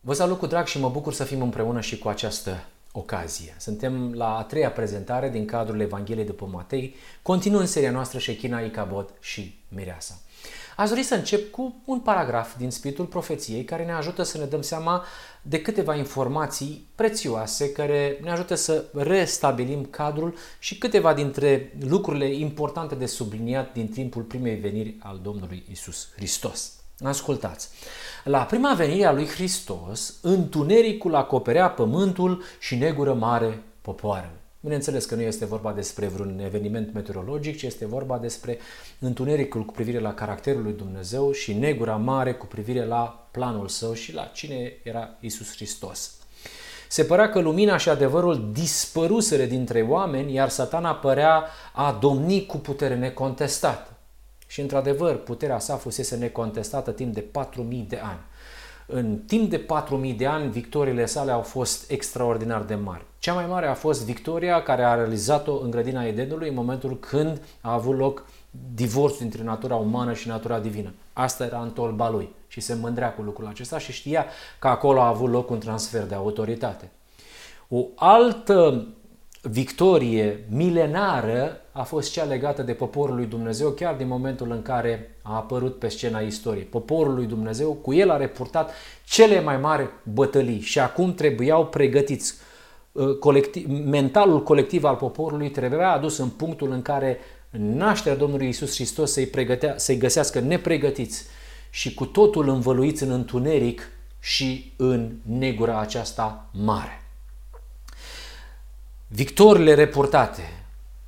Vă salut cu drag și mă bucur să fim împreună și cu această ocazie. Suntem la a treia prezentare din cadrul Evangheliei după Matei, continuând seria noastră Shechina, Icabod și Mireasa. Aș dori să încep cu un paragraf din Spiritul Profeției care ne ajută să ne dăm seama de câteva informații prețioase care ne ajută să restabilim cadrul și câteva dintre lucrurile importante de subliniat din timpul primei veniri al Domnului Isus Hristos. Ascultați! La prima venire a lui Hristos, întunericul acoperea pământul și negură mare popoarele. Bineînțeles că nu este vorba despre vreun eveniment meteorologic, ci este vorba despre întunericul cu privire la caracterul lui Dumnezeu și negura mare cu privire la planul său și la cine era Isus Hristos. Se părea că lumina și adevărul dispăruseră dintre oameni, iar satana părea a domni cu putere necontestată. Și într-adevăr, puterea sa fusese necontestată timp de 4000 de ani. În timp de 4000 de ani, victoriile sale au fost extraordinar de mari. Cea mai mare a fost victoria care a realizat-o în grădina Edenului în momentul când a avut loc divorțul dintre natura umană și natura divină. Asta era în tolba lui și se mândrea cu lucrul acesta și știa că acolo a avut loc un transfer de autoritate. O altă victorie milenară a fost cea legată de poporul lui Dumnezeu chiar din momentul în care a apărut pe scena istoriei. Poporul lui Dumnezeu cu el a reportat cele mai mari bătălii și acum trebuiau pregătiți. Uh, colectiv, mentalul colectiv al poporului trebuia adus în punctul în care nașterea Domnului Isus Hristos să-i, pregătea, să-i găsească nepregătiți și cu totul învăluiți în întuneric și în negura aceasta mare. Victorile reportate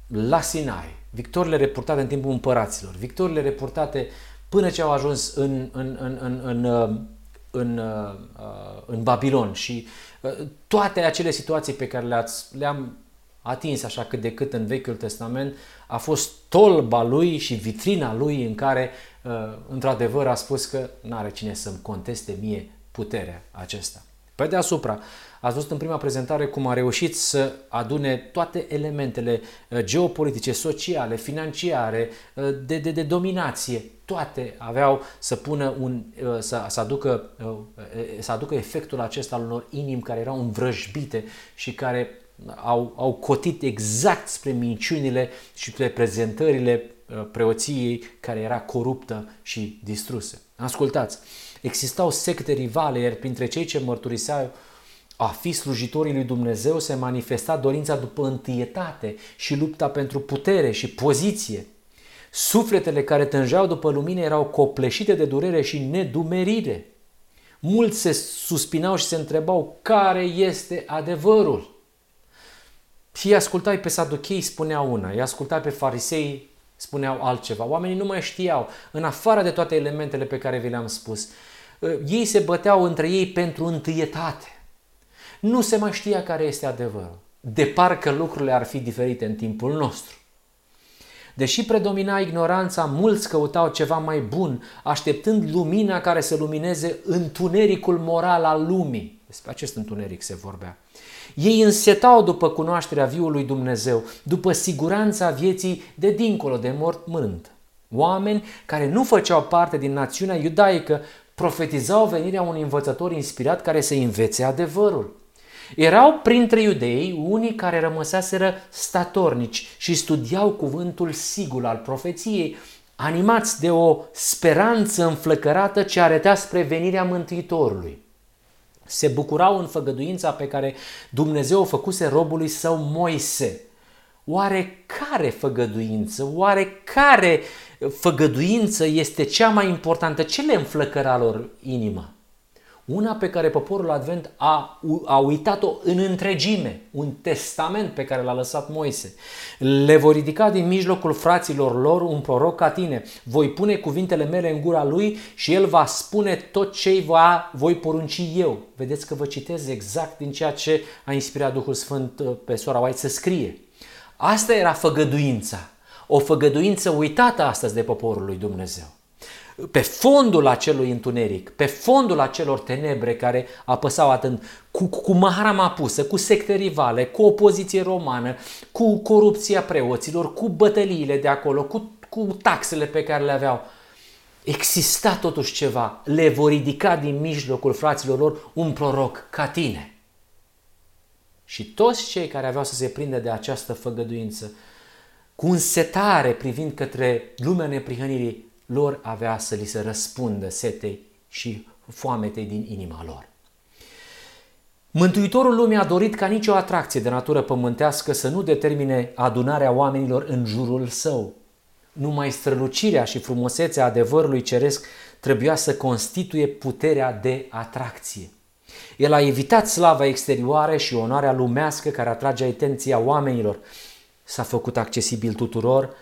la Sinai, victorile reportate în timpul împăraților, victorile reportate până ce au ajuns în, în, în, în, în, în, uh, în Babilon și uh, toate acele situații pe care le-ați, le-am atins așa cât de cât în Vechiul Testament a fost tolba lui și vitrina lui în care uh, într-adevăr a spus că nu are cine să-mi conteste mie puterea acesta. Pe deasupra, ați văzut în prima prezentare cum a reușit să adune toate elementele uh, geopolitice, sociale, financiare, uh, de, de, de dominație. Toate aveau să pună un, uh, să, să, aducă, să aducă efectul acesta al unor inimi care erau învrăjbite și care au, au cotit exact spre minciunile și spre prezentările preoției care era coruptă și distrusă. Ascultați, existau secte rivale, iar printre cei ce mărturiseau a fi slujitorii lui Dumnezeu se manifesta dorința după întâietate și lupta pentru putere și poziție. Sufletele care tângeau după lumină erau copleșite de durere și nedumerire. Mulți se suspinau și se întrebau care este adevărul. Și îi ascultai pe saduchei, spuneau una, îi ascultai pe farisei, spuneau altceva. Oamenii nu mai știau, în afară de toate elementele pe care vi le-am spus. Ei se băteau între ei pentru întâietate. Nu se mai știa care este adevărul. De parcă lucrurile ar fi diferite în timpul nostru. Deși predomina ignoranța, mulți căutau ceva mai bun, așteptând lumina care să lumineze întunericul moral al lumii. Despre acest întuneric se vorbea. Ei însetau după cunoașterea viului Dumnezeu, după siguranța vieții de dincolo de mort mânt. Oameni care nu făceau parte din națiunea iudaică profetizau venirea unui învățător inspirat care să învețe adevărul. Erau printre iudei unii care rămăseseră statornici și studiau cuvântul sigur al profeției, animați de o speranță înflăcărată ce arăta spre venirea Mântuitorului. Se bucurau în făgăduința pe care Dumnezeu o făcuse robului său Moise. Oare care făgăduință? Oare care făgăduință este cea mai importantă? Ce le înflăcăra lor inima? Una pe care poporul Advent a, a uitat-o în întregime, un testament pe care l-a lăsat Moise. Le voi ridica din mijlocul fraților lor un proroc ca tine, voi pune cuvintele mele în gura lui și el va spune tot ce va, voi porunci eu. Vedeți că vă citez exact din ceea ce a inspirat Duhul Sfânt uh, pe sora White să scrie. Asta era făgăduința, o făgăduință uitată astăzi de poporul lui Dumnezeu pe fondul acelui întuneric, pe fondul acelor tenebre care apăsau atât, cu, cu, cu mahrama pusă, cu secte rivale, cu opoziție romană, cu corupția preoților, cu bătăliile de acolo, cu, cu taxele pe care le aveau. exista totuși ceva, le vor ridica din mijlocul fraților lor un proroc ca tine. Și toți cei care aveau să se prindă de această făgăduință, cu un setare privind către lumea neprihănirii, lor avea să li se răspundă setei și foametei din inima lor. Mântuitorul lumii a dorit ca nicio atracție de natură pământească să nu determine adunarea oamenilor în jurul său. Numai strălucirea și frumusețea adevărului ceresc trebuia să constituie puterea de atracție. El a evitat slava exterioară și onoarea lumească care atrage atenția oamenilor. S-a făcut accesibil tuturor,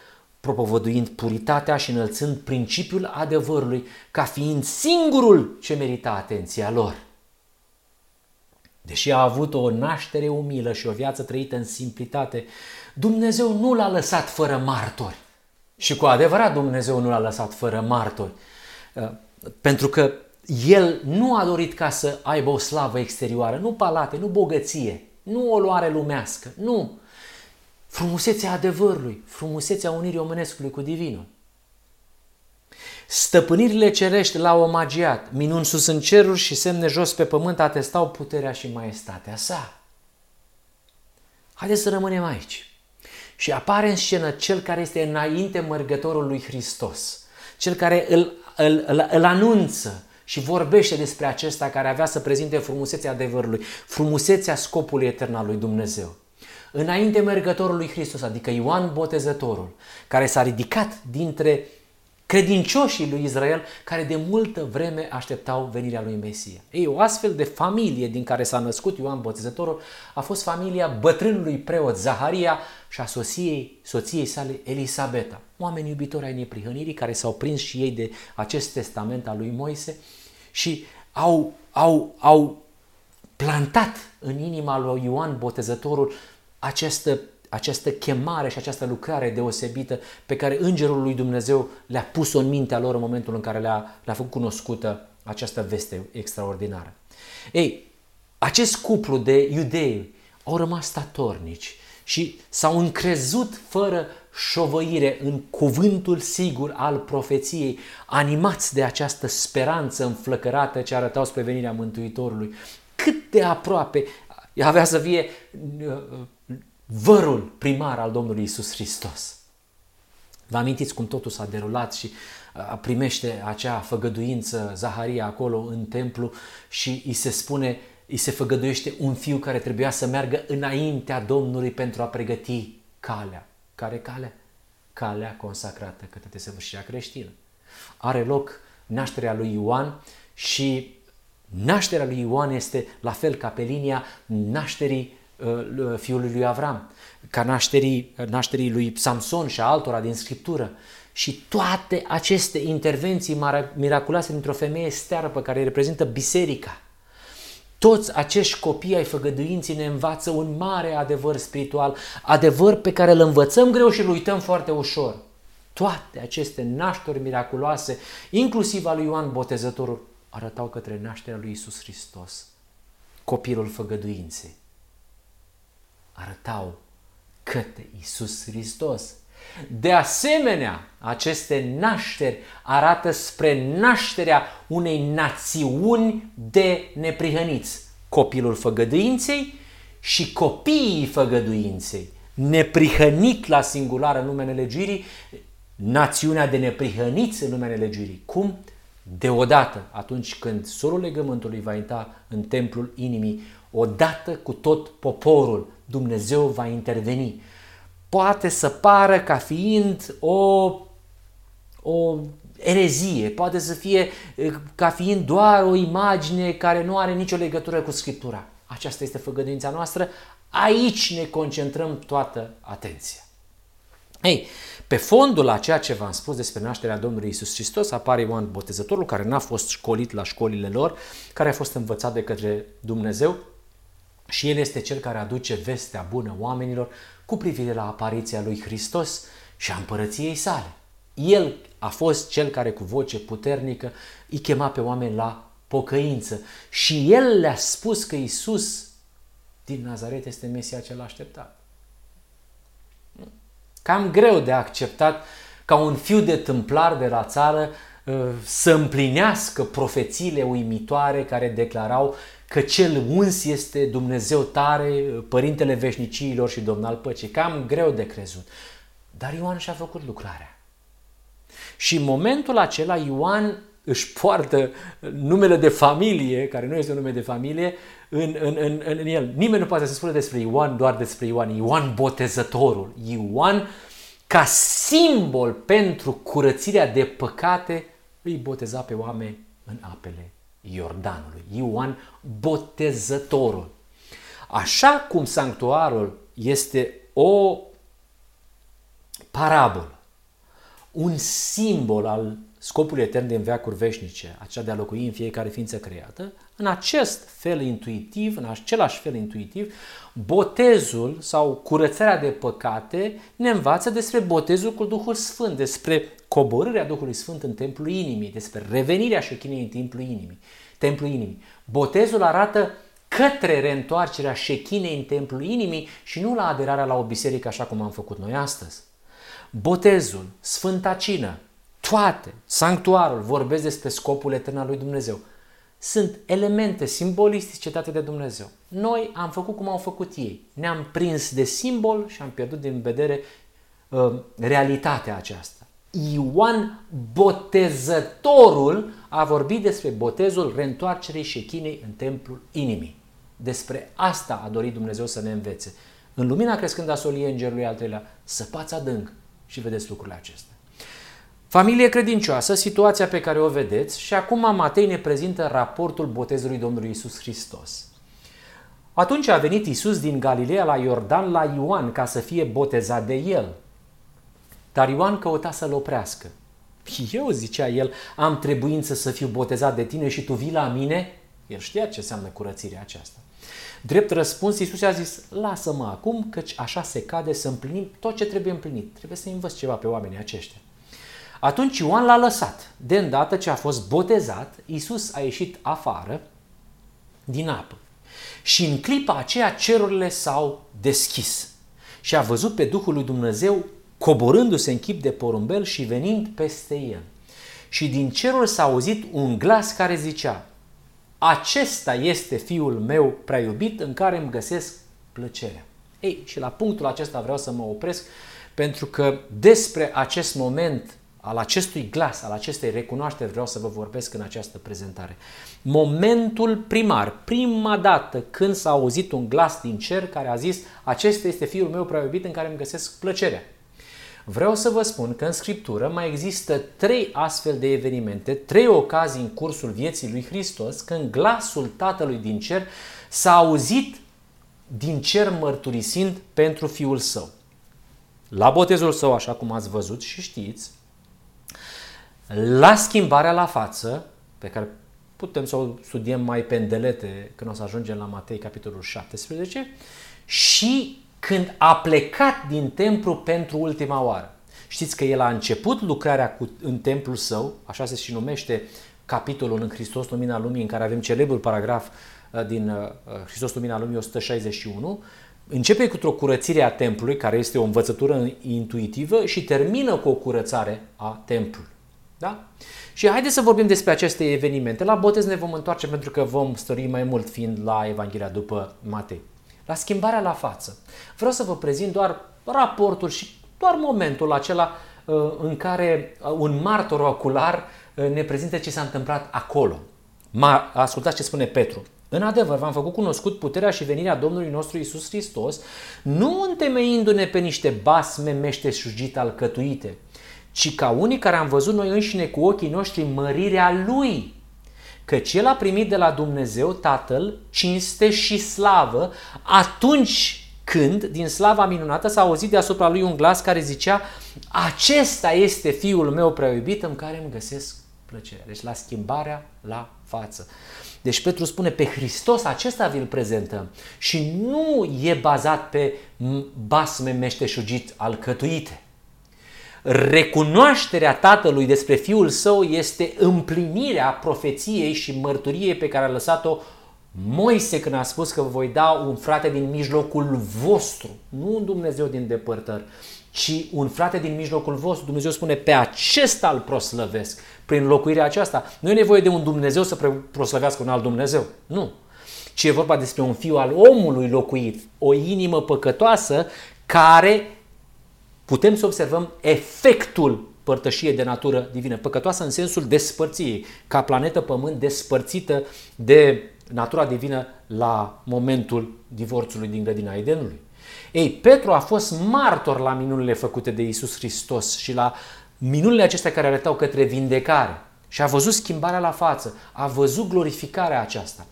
propovăduind puritatea și înălțând principiul adevărului ca fiind singurul ce merita atenția lor. Deși a avut o naștere umilă și o viață trăită în simplitate, Dumnezeu nu l-a lăsat fără martori. Și cu adevărat Dumnezeu nu l-a lăsat fără martori. Uh, pentru că El nu a dorit ca să aibă o slavă exterioară, nu palate, nu bogăție, nu o luare lumească, nu. Frumusețea adevărului, frumusețea unirii omenescului cu divinul. Stăpânirile cerești l-au omagiat, minuni sus în ceruri și semne jos pe pământ atestau puterea și maestatea sa. Haideți să rămânem aici. Și apare în scenă cel care este înainte mărgătorul lui Hristos, cel care îl, îl, îl, îl anunță și vorbește despre acesta care avea să prezinte frumusețea adevărului, frumusețea scopului etern al lui Dumnezeu. Înainte mergătorul lui Hristos, adică Ioan Botezătorul, care s-a ridicat dintre credincioșii lui Israel care de multă vreme așteptau venirea lui Mesia. Ei, o astfel de familie din care s-a născut Ioan Botezătorul a fost familia bătrânului preot Zaharia și a soției, soției sale Elisabeta, oameni iubitori ai neprihănirii care s-au prins și ei de acest testament al lui Moise și au, au, au plantat în inima lui Ioan Botezătorul această această chemare și această lucrare deosebită pe care Îngerul lui Dumnezeu le-a pus-o în mintea lor în momentul în care le-a, le făcut cunoscută această veste extraordinară. Ei, acest cuplu de iudei au rămas statornici și s-au încrezut fără șovăire în cuvântul sigur al profeției, animați de această speranță înflăcărată ce arătau spre venirea Mântuitorului. Cât de aproape avea să fie vărul primar al Domnului Isus Hristos. Vă amintiți cum totul s-a derulat și primește acea făgăduință Zaharia acolo în templu și îi se spune, îi se făgăduiește un fiu care trebuia să meargă înaintea Domnului pentru a pregăti calea. Care cale? Calea consacrată către desăvârșirea creștină. Are loc nașterea lui Ioan și nașterea lui Ioan este la fel ca pe linia nașterii Uh, fiului lui Avram, ca nașterii, nașterii lui Samson și a altora din Scriptură. Și toate aceste intervenții miraculoase dintr-o femeie stearpă care reprezintă biserica. Toți acești copii ai făgăduinții ne învață un mare adevăr spiritual, adevăr pe care îl învățăm greu și îl uităm foarte ușor. Toate aceste nașteri miraculoase, inclusiv al lui Ioan Botezătorul, arătau către nașterea lui Isus Hristos, copilul făgăduinței arătau către Isus Hristos. De asemenea, aceste nașteri arată spre nașterea unei națiuni de neprihăniți. Copilul făgăduinței și copiii făgăduinței. Neprihănit la singular în numele legirii, națiunea de neprihăniți în numele legirii. Cum? Deodată, atunci când sorul legământului va intra în templul inimii, odată cu tot poporul, Dumnezeu va interveni. Poate să pară ca fiind o, o erezie, poate să fie ca fiind doar o imagine care nu are nicio legătură cu Scriptura. Aceasta este făgăduința noastră, aici ne concentrăm toată atenția. Ei, pe fondul a ceea ce v-am spus despre nașterea Domnului Isus Hristos, apare Ioan Botezătorul, care n-a fost școlit la școlile lor, care a fost învățat de către Dumnezeu și El este Cel care aduce vestea bună oamenilor cu privire la apariția lui Hristos și a împărăției sale. El a fost Cel care cu voce puternică îi chema pe oameni la pocăință și El le-a spus că Isus din Nazaret este Mesia cel așteptat. Cam greu de acceptat ca un fiu de tâmplar de la țară să împlinească profețiile uimitoare care declarau că cel uns este Dumnezeu tare, Părintele Veșniciilor și Domn al Păcii. Cam greu de crezut. Dar Ioan și-a făcut lucrarea. Și în momentul acela Ioan își poartă numele de familie, care nu este un nume de familie, în, în, în, în el. Nimeni nu poate să spună despre Ioan doar despre Ioan. Ioan botezătorul. Ioan ca simbol pentru curățirea de păcate îi boteza pe oameni în apele Iordanului. Ioan botezătorul. Așa cum sanctuarul este o parabolă, un simbol al scopul etern din veacuri veșnice, acela de a locui în fiecare ființă creată, în acest fel intuitiv, în același fel intuitiv, botezul sau curățarea de păcate ne învață despre botezul cu Duhul Sfânt, despre coborârea Duhului Sfânt în templul inimii, despre revenirea șechinei în templul inimii. Templul inimii. Botezul arată către reîntoarcerea șechinei în templul inimii și nu la aderarea la o biserică așa cum am făcut noi astăzi. Botezul, Sfânta Cină, toate, sanctuarul, vorbesc despre scopul etern al lui Dumnezeu. Sunt elemente simbolistice date de Dumnezeu. Noi am făcut cum au făcut ei. Ne-am prins de simbol și am pierdut din vedere uh, realitatea aceasta. Ioan Botezătorul a vorbit despre botezul reîntoarcerii șechinei în templul inimii. Despre asta a dorit Dumnezeu să ne învețe. În lumina crescând a soliei îngerului al treilea, săpați adânc și vedeți lucrurile acestea. Familie credincioasă, situația pe care o vedeți și acum Matei ne prezintă raportul botezului Domnului Isus Hristos. Atunci a venit Isus din Galileea la Iordan la Ioan ca să fie botezat de el. Dar Ioan căuta să-l oprească. Eu, zicea el, am trebuință să fiu botezat de tine și tu vii la mine? El știa ce înseamnă curățirea aceasta. Drept răspuns, Iisus a zis, lasă-mă acum, căci așa se cade să împlinim tot ce trebuie împlinit. Trebuie să învăț ceva pe oamenii aceștia. Atunci Ioan l-a lăsat. De îndată ce a fost botezat, Iisus a ieșit afară din apă. Și în clipa aceea cerurile s-au deschis. Și a văzut pe Duhul lui Dumnezeu coborându-se în chip de porumbel și venind peste el. Și din cerul s-a auzit un glas care zicea, acesta este fiul meu prea iubit în care îmi găsesc plăcerea. Ei, și la punctul acesta vreau să mă opresc pentru că despre acest moment al acestui glas, al acestei recunoașteri vreau să vă vorbesc în această prezentare. Momentul primar, prima dată când s-a auzit un glas din cer care a zis acesta este fiul meu prea iubit în care îmi găsesc plăcerea. Vreau să vă spun că în Scriptură mai există trei astfel de evenimente, trei ocazii în cursul vieții lui Hristos, când glasul Tatălui din cer s-a auzit din cer mărturisind pentru Fiul Său. La botezul său, așa cum ați văzut și știți, la schimbarea la față, pe care putem să o studiem mai pendelete când o să ajungem la Matei, capitolul 17, și când a plecat din templu pentru ultima oară. Știți că el a început lucrarea cu, în templul său, așa se și numește capitolul în Hristos Lumina Lumii, în care avem celebrul paragraf uh, din uh, uh, Hristos Lumina Lumii 161, începe cu o curățire a templului, care este o învățătură intuitivă, și termină cu o curățare a templului. Da? Și haideți să vorbim despre aceste evenimente. La botez ne vom întoarce pentru că vom stori mai mult fiind la Evanghelia după Matei. La schimbarea la față. Vreau să vă prezint doar raportul și doar momentul acela uh, în care uh, un martor ocular uh, ne prezintă ce s-a întâmplat acolo. Ma, ascultați ce spune Petru. În adevăr, v-am făcut cunoscut puterea și venirea Domnului nostru Isus Hristos, nu întemeindu-ne pe niște basme meșteșugite alcătuite, ci ca unii care am văzut noi înșine cu ochii noștri mărirea Lui. Căci El a primit de la Dumnezeu Tatăl cinste și slavă atunci când, din slava minunată, s-a auzit deasupra lui un glas care zicea Acesta este Fiul meu prea iubit în care îmi găsesc plăcerea. Deci la schimbarea la față. Deci Petru spune, pe Hristos acesta vi-l prezentăm și nu e bazat pe basme meșteșugit alcătuite. Recunoașterea Tatălui despre Fiul Său este împlinirea profeției și mărturiei pe care a lăsat-o Moise când a spus că voi da un frate din mijlocul vostru, nu un Dumnezeu din depărtări, ci un frate din mijlocul vostru. Dumnezeu spune, pe acesta îl proslăvesc. Prin locuirea aceasta. Nu e nevoie de un Dumnezeu să proslăvească un alt Dumnezeu. Nu. Ci e vorba despre un fiu al omului locuit. O inimă păcătoasă care putem să observăm efectul părtășie de natură divină. Păcătoasă în sensul despărției, ca planetă Pământ despărțită de natura divină la momentul divorțului din grădina Edenului. Ei, Petru a fost martor la minunile făcute de Isus Hristos și la minunile acestea care arătau către vindecare. Și a văzut schimbarea la față, a văzut glorificarea aceasta.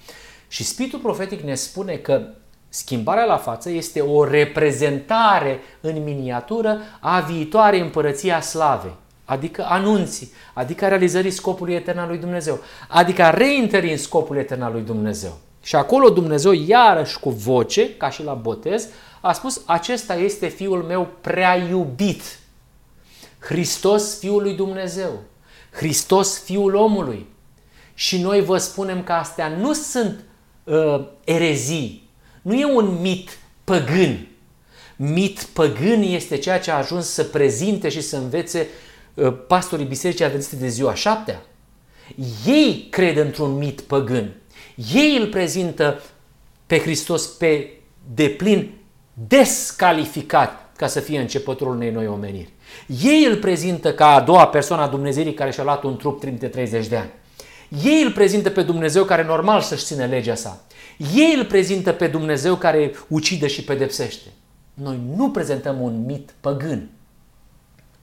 Și Spiritul Profetic ne spune că schimbarea la față este o reprezentare în miniatură a viitoarei împărăția slavei adică anunții, adică realizării scopului etern al lui Dumnezeu, adică reinterii în scopul etern al lui Dumnezeu. Și acolo Dumnezeu, iarăși cu voce, ca și la botez, a spus, acesta este Fiul meu prea iubit. Hristos, Fiul lui Dumnezeu. Hristos, Fiul omului. Și noi vă spunem că astea nu sunt uh, erezii, nu e un mit păgân. Mit păgân este ceea ce a ajuns să prezinte și să învețe Uh, pastorii bisericii adventiste de ziua șaptea, ei cred într-un mit păgân. Ei îl prezintă pe Hristos pe deplin descalificat ca să fie începătorul unei noi omeniri. Ei îl prezintă ca a doua persoană a Dumnezeirii care și-a luat un trup timp de 30 de ani. Ei îl prezintă pe Dumnezeu care normal să-și ține legea sa. Ei îl prezintă pe Dumnezeu care ucide și pedepsește. Noi nu prezentăm un mit păgân.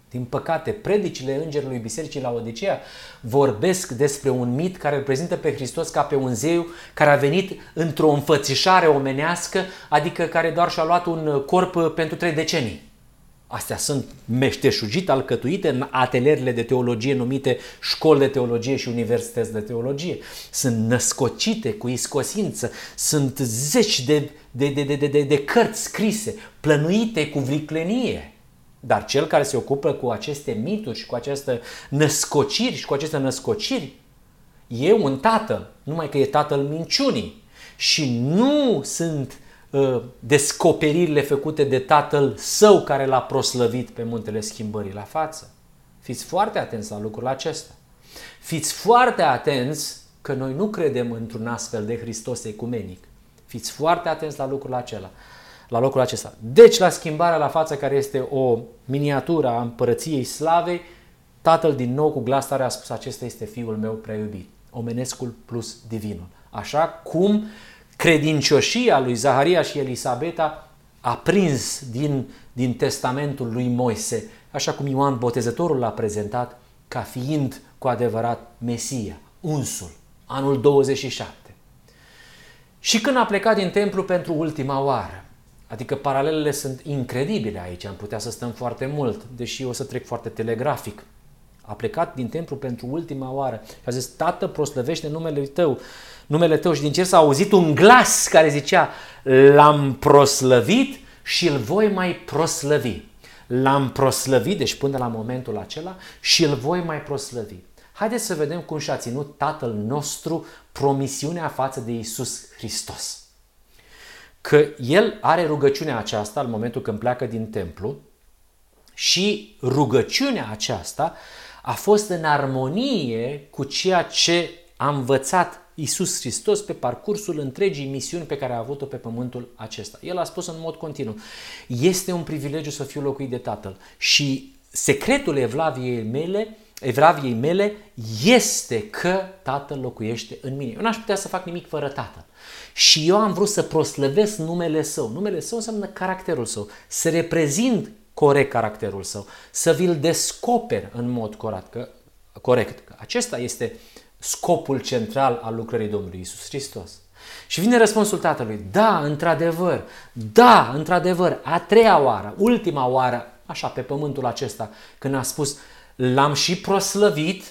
Din păcate, predicile Îngerului Bisericii la Odisea vorbesc despre un mit care reprezintă pe Hristos ca pe un zeu care a venit într-o înfățișare omenească, adică care doar și-a luat un corp pentru trei decenii. Astea sunt meșteșugit alcătuite în atelierile de teologie numite școli de teologie și universități de teologie. Sunt născocite cu iscosință, sunt zeci de, de, de, de, de, de cărți scrise, plănuite cu viclenie dar cel care se ocupă cu aceste mituri și cu aceste născociri și cu aceste născociri e un tată, numai că e tatăl minciunii. Și nu sunt uh, descoperirile făcute de tatăl său care l-a proslăvit pe muntele schimbării la față. Fiți foarte atenți la lucrul acesta. Fiți foarte atenți că noi nu credem într-un astfel de Hristos ecumenic. Fiți foarte atenți la lucrul acela la locul acesta. Deci la schimbarea la față care este o miniatură a împărăției slavei, tatăl din nou cu glas tare a spus acesta este fiul meu prea iubit. Omenescul plus divinul. Așa cum credincioșia lui Zaharia și Elisabeta a prins din, din testamentul lui Moise, așa cum Ioan Botezătorul l-a prezentat ca fiind cu adevărat Mesia, unsul, anul 27. Și când a plecat din templu pentru ultima oară, Adică paralelele sunt incredibile aici, am putea să stăm foarte mult, deși o să trec foarte telegrafic. A plecat din templu pentru ultima oară și a zis, Tată, proslăvește numele tău, numele tău și din cer s-a auzit un glas care zicea, l-am proslăvit și îl voi mai proslăvi. L-am proslăvit, deci până la momentul acela, și îl voi mai proslăvi. Haideți să vedem cum și-a ținut Tatăl nostru promisiunea față de Isus Hristos că el are rugăciunea aceasta în momentul când pleacă din templu și rugăciunea aceasta a fost în armonie cu ceea ce a învățat Isus Hristos pe parcursul întregii misiuni pe care a avut-o pe pământul acesta. El a spus în mod continuu, este un privilegiu să fiu locuit de Tatăl și secretul evlaviei mele evraviei mele este că Tatăl locuiește în mine. Eu n-aș putea să fac nimic fără Tatăl. Și eu am vrut să proslăvesc numele Său. Numele Său înseamnă caracterul Său. Să reprezint corect caracterul Său. Să vi-l descoper în mod corect. Că, corect. Că acesta este scopul central al lucrării Domnului Isus Hristos. Și vine răspunsul tatălui, da, într-adevăr, da, într-adevăr, a treia oară, ultima oară, așa, pe pământul acesta, când a spus, l-am și proslăvit.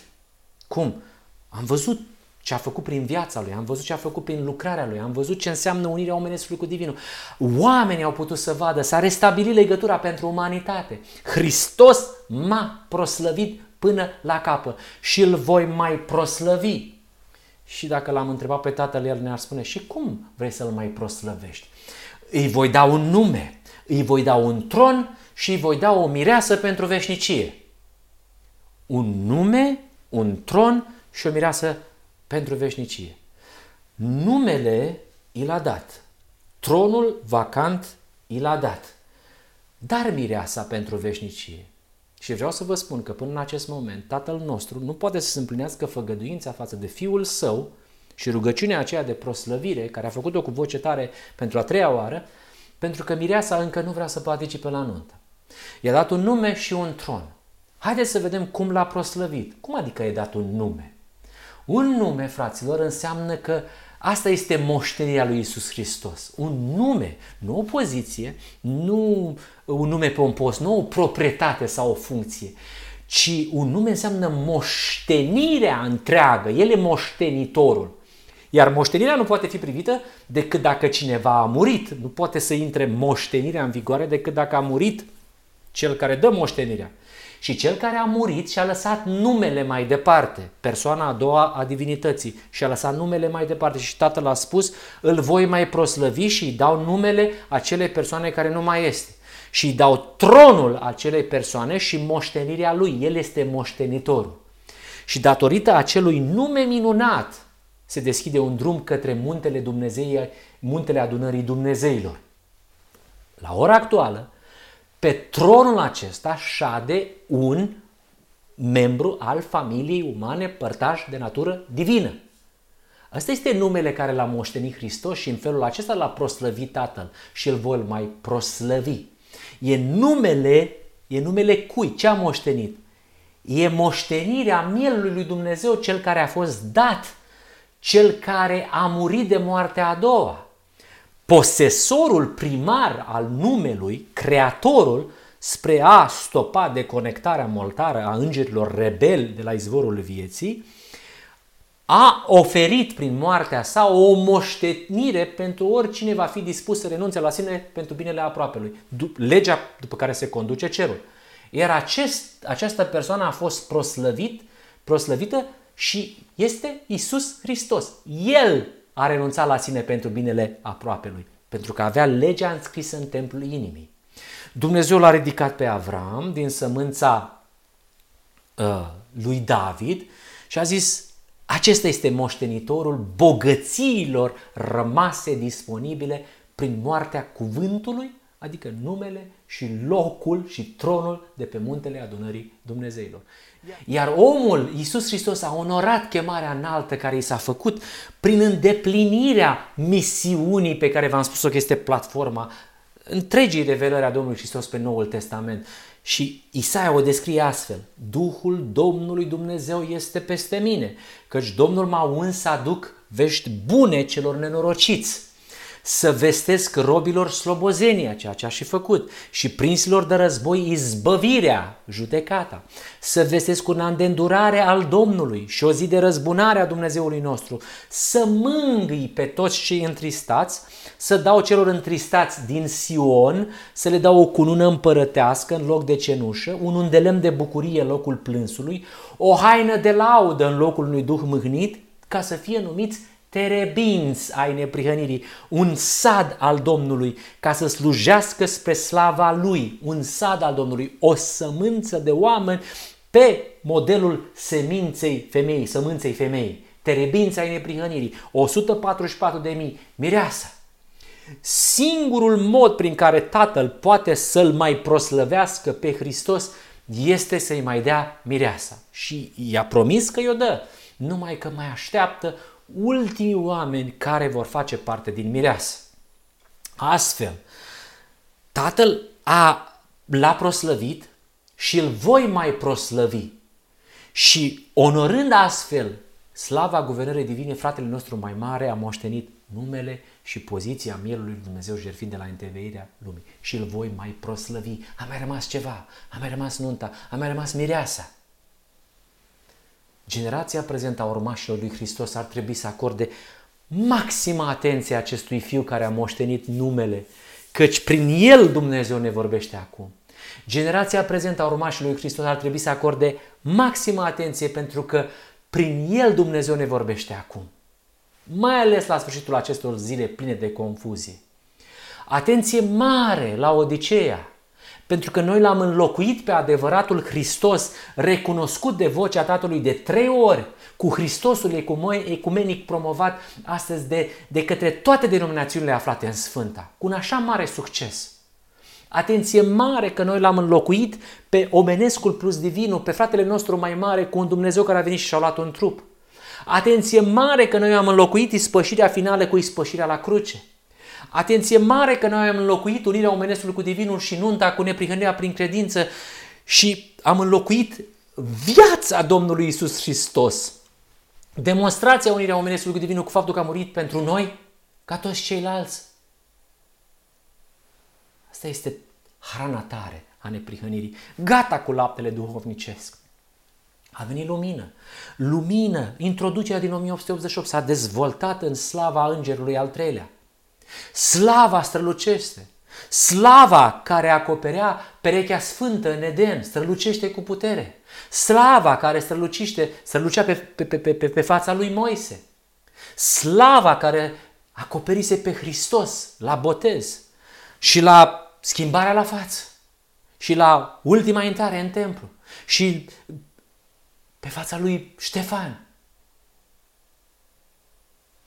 Cum? Am văzut ce a făcut prin viața lui, am văzut ce a făcut prin lucrarea lui, am văzut ce înseamnă unirea omenescului cu divinul. Oamenii au putut să vadă, s-a restabilit legătura pentru umanitate. Hristos m-a proslăvit până la capă și îl voi mai proslăvi. Și dacă l-am întrebat pe tatăl, el ne-ar spune, și cum vrei să-l mai proslăvești? Îi voi da un nume, îi voi da un tron și îi voi da o mireasă pentru veșnicie. Un nume, un tron și o mireasă pentru veșnicie. Numele i l-a dat. Tronul vacant i l-a dat. Dar mireasa pentru veșnicie. Și vreau să vă spun că până în acest moment Tatăl nostru nu poate să se împlinească făgăduința față de Fiul Său și rugăciunea aceea de proslăvire, care a făcut-o cu voce tare pentru a treia oară, pentru că mireasa încă nu vrea să participe la nuntă. I-a dat un nume și un tron. Haideți să vedem cum l-a proslăvit. Cum adică i-a dat un nume? Un nume, fraților, înseamnă că asta este moștenirea lui Isus Hristos. Un nume, nu o poziție, nu un nume pompos, nu o proprietate sau o funcție, ci un nume înseamnă moștenirea întreagă. El e moștenitorul. Iar moștenirea nu poate fi privită decât dacă cineva a murit. Nu poate să intre moștenirea în vigoare decât dacă a murit cel care dă moștenirea. Și cel care a murit și-a lăsat numele mai departe, persoana a doua a divinității, și-a lăsat numele mai departe și tatăl a spus, îl voi mai proslăvi și îi dau numele acelei persoane care nu mai este. Și îi dau tronul acelei persoane și moștenirea lui. El este moștenitorul. Și datorită acelui nume minunat, se deschide un drum către muntele Dumnezei, muntele adunării Dumnezeilor. La ora actuală, pe tronul acesta șade un membru al familiei umane părtaș de natură divină. Ăsta este numele care l-a moștenit Hristos și în felul acesta l-a proslăvit Tatăl și îl vor mai proslăvi. E numele, e numele cui? Ce a moștenit? E moștenirea mielului lui Dumnezeu, cel care a fost dat cel care a murit de moartea a doua. Posesorul primar al numelui, creatorul, spre a stopa deconectarea moltară a îngerilor rebeli de la izvorul vieții, a oferit prin moartea sa o moștenire pentru oricine va fi dispus să renunțe la sine pentru binele aproapelui. Legea după care se conduce cerul. Iar acest, această persoană a fost proslăvit, proslăvită și este Isus Hristos. El a renunțat la sine pentru binele aproapelui, pentru că avea legea înscrisă în templul inimii. Dumnezeu l-a ridicat pe Avram din sămânța uh, lui David și a zis, acesta este moștenitorul bogățiilor rămase disponibile prin moartea cuvântului, adică numele și locul și tronul de pe muntele adunării Dumnezeilor. Iar omul, Iisus Hristos, a onorat chemarea înaltă care i s-a făcut prin îndeplinirea misiunii pe care v-am spus-o că este platforma întregii revelări a Domnului Hristos pe Noul Testament. Și Isaia o descrie astfel. Duhul Domnului Dumnezeu este peste mine, căci Domnul m-a uns să aduc vești bune celor nenorociți să vestesc robilor slobozenia, ceea ce a și făcut, și prinților de război izbăvirea, judecata, să vestesc un an de îndurare al Domnului și o zi de răzbunare a Dumnezeului nostru, să mângâi pe toți cei întristați, să dau celor întristați din Sion, să le dau o cunună împărătească în loc de cenușă, un undelem de bucurie în locul plânsului, o haină de laudă în locul unui duh mâhnit, ca să fie numiți terebinți ai neprihănirii, un sad al Domnului ca să slujească spre slava Lui, un sad al Domnului, o sămânță de oameni pe modelul seminței femeii, sămânței femeii, terebinți ai neprihănirii, 144 de mii, mireasa. Singurul mod prin care Tatăl poate să-L mai proslăvească pe Hristos este să-i mai dea mireasa. Și i-a promis că i-o dă, numai că mai așteaptă ultimii oameni care vor face parte din mireasă. Astfel, Tatăl a, l-a proslăvit și îl voi mai proslăvi. Și onorând astfel slava guvernării divine, fratele nostru mai mare a moștenit numele și poziția mielului lui Dumnezeu jertfind de la înteveirea lumii. Și îl voi mai proslăvi. A mai rămas ceva, a mai rămas nunta, a mai rămas mireasa. Generația prezentă a urmașilor lui Hristos ar trebui să acorde maximă atenție acestui fiu care a moștenit numele, căci prin el Dumnezeu ne vorbește acum. Generația prezentă a urmașilor lui Hristos ar trebui să acorde maximă atenție pentru că prin el Dumnezeu ne vorbește acum. Mai ales la sfârșitul acestor zile pline de confuzie. Atenție mare la Odiseea, pentru că noi l-am înlocuit pe adevăratul Hristos, recunoscut de vocea Tatălui de trei ori, cu Hristosul ecumenic promovat astăzi de, de către toate denominațiunile aflate în Sfânta, cu un așa mare succes. Atenție mare că noi l-am înlocuit pe omenescul plus divinul, pe fratele nostru mai mare cu un Dumnezeu care a venit și și-a luat un trup. Atenție mare că noi am înlocuit ispășirea finală cu ispășirea la cruce. Atenție mare că noi am înlocuit unirea omenescului cu divinul și nunta cu neprihănirea prin credință și am înlocuit viața Domnului Isus Hristos. Demonstrația unirea omenescului cu divinul cu faptul că a murit pentru noi ca toți ceilalți. Asta este hrana tare a neprihănirii. Gata cu laptele duhovnicesc. A venit lumină. Lumină, introducerea din 1888 s-a dezvoltat în slava îngerului al treilea. Slava strălucește. Slava care acoperea perechea sfântă în Eden strălucește cu putere. Slava care strălucește, strălucea pe, pe, pe, pe, pe fața lui Moise. Slava care acoperise pe Hristos la botez și la schimbarea la față și la ultima intrare în templu și pe fața lui Ștefan.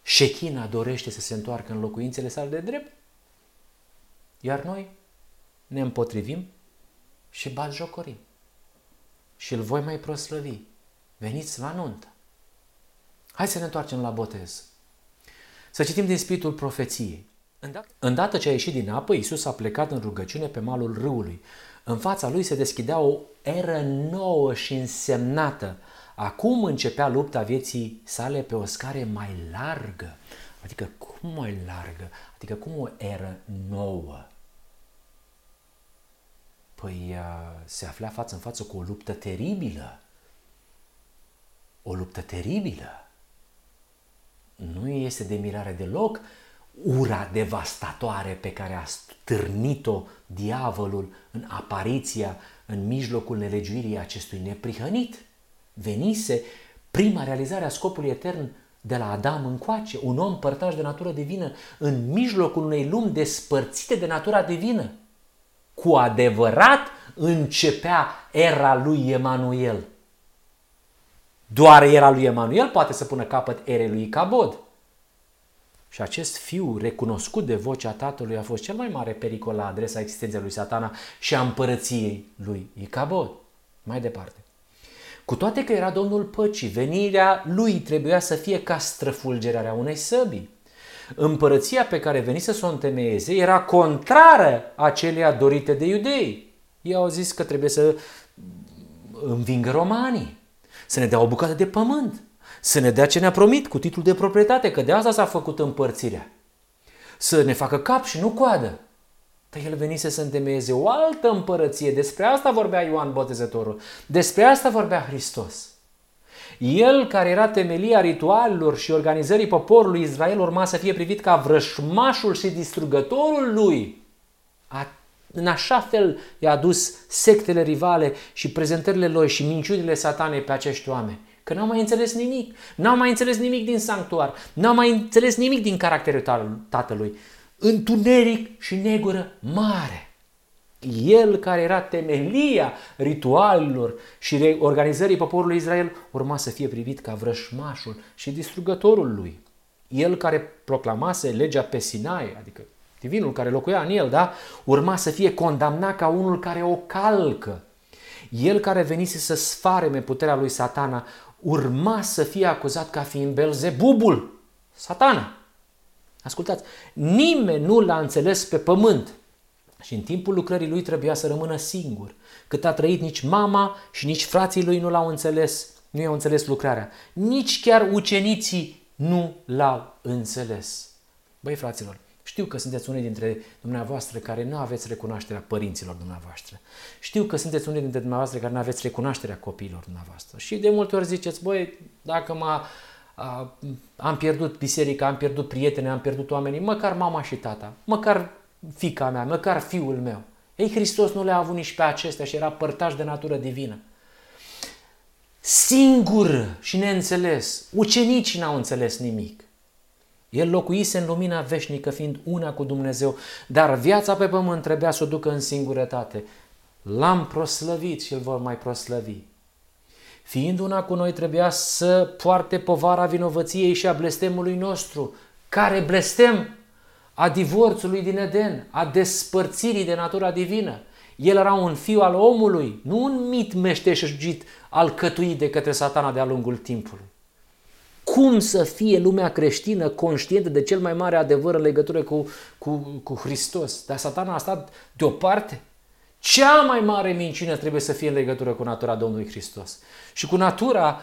Șechina dorește să se întoarcă în locuințele sale de drept, iar noi ne împotrivim și jocorim. Și îl voi mai proslăvi. Veniți la nuntă. Hai să ne întoarcem la botez. Să citim din spiritul profeției. Îndată ce a ieșit din apă, Iisus a plecat în rugăciune pe malul râului. În fața lui se deschidea o eră nouă și însemnată. Acum începea lupta vieții sale pe o scară mai largă. Adică cum mai largă? Adică cum o eră nouă? Păi uh, se afla față în față cu o luptă teribilă. O luptă teribilă. Nu este de mirare deloc ura devastatoare pe care a stârnit-o diavolul în apariția în mijlocul nelegiuirii acestui neprihănit. Venise prima realizare a scopului etern de la Adam încoace, un om părtaș de natură divină în mijlocul unei lumi despărțite de natura divină. Cu adevărat începea era lui Emanuel. Doar era lui Emanuel poate să pună capăt erei lui Icabod. Și acest fiu, recunoscut de vocea tatălui, a fost cel mai mare pericol la adresa existenței lui satana și a împărăției lui Icabod. Mai departe. Cu toate că era Domnul păcii, venirea lui trebuia să fie ca străfulgerarea unei săbii. Împărăția pe care venise să o întemeieze era contrară aceleia dorite de iudei. Ei au zis că trebuie să învingă romanii, să ne dea o bucată de pământ, să ne dea ce ne-a promit cu titlul de proprietate, că de asta s-a făcut împărțirea. Să ne facă cap și nu coadă. Dar el venise să întemeieze o altă împărăție. Despre asta vorbea Ioan Botezătorul. Despre asta vorbea Hristos. El, care era temelia ritualelor și organizării poporului Israel, urma să fie privit ca vrășmașul și distrugătorul lui. A, în așa fel i-a adus sectele rivale și prezentările lor și minciunile satanei pe acești oameni. Că n-au mai înțeles nimic. N-au mai înțeles nimic din sanctuar. N-au mai înțeles nimic din caracterul tatălui. Întuneric și negură mare. El care era temelia ritualelor și organizării poporului Israel urma să fie privit ca vrășmașul și distrugătorul lui. El care proclamase legea pe Sinai, adică divinul care locuia în el, da? urma să fie condamnat ca unul care o calcă. El care venise să sfareme puterea lui satana urma să fie acuzat ca fiind Belzebubul, satana. Ascultați, nimeni nu l-a înțeles pe pământ și în timpul lucrării lui trebuia să rămână singur. Cât a trăit, nici mama și nici frații lui nu l-au înțeles, nu i-au înțeles lucrarea. Nici chiar ucenicii nu l-au înțeles. Băi, fraților, știu că sunteți unii dintre dumneavoastră care nu aveți recunoașterea părinților dumneavoastră. Știu că sunteți unii dintre dumneavoastră care nu aveți recunoașterea copiilor dumneavoastră. Și de multe ori ziceți, băi, dacă m am pierdut biserica, am pierdut prieteni, am pierdut oamenii, măcar mama și tata, măcar fica mea, măcar fiul meu. Ei, Hristos nu le-a avut nici pe acestea și era părtaș de natură divină. Singur și neînțeles. Ucenicii n-au înțeles nimic. El locuise în lumina veșnică, fiind una cu Dumnezeu, dar viața pe pământ trebuia să o ducă în singurătate. L-am proslăvit și îl vor mai proslăvi. Fiind una cu noi, trebuia să poarte povara vinovăției și a blestemului nostru. Care blestem? A divorțului din Eden, a despărțirii de natura divină. El era un fiu al omului, nu un mit meșteșugit alcătuit de către satana de-a lungul timpului. Cum să fie lumea creștină conștientă de cel mai mare adevăr în legătură cu, cu, cu Hristos? Dar satana a stat deoparte. Cea mai mare minciună trebuie să fie în legătură cu natura Domnului Hristos. Și cu natura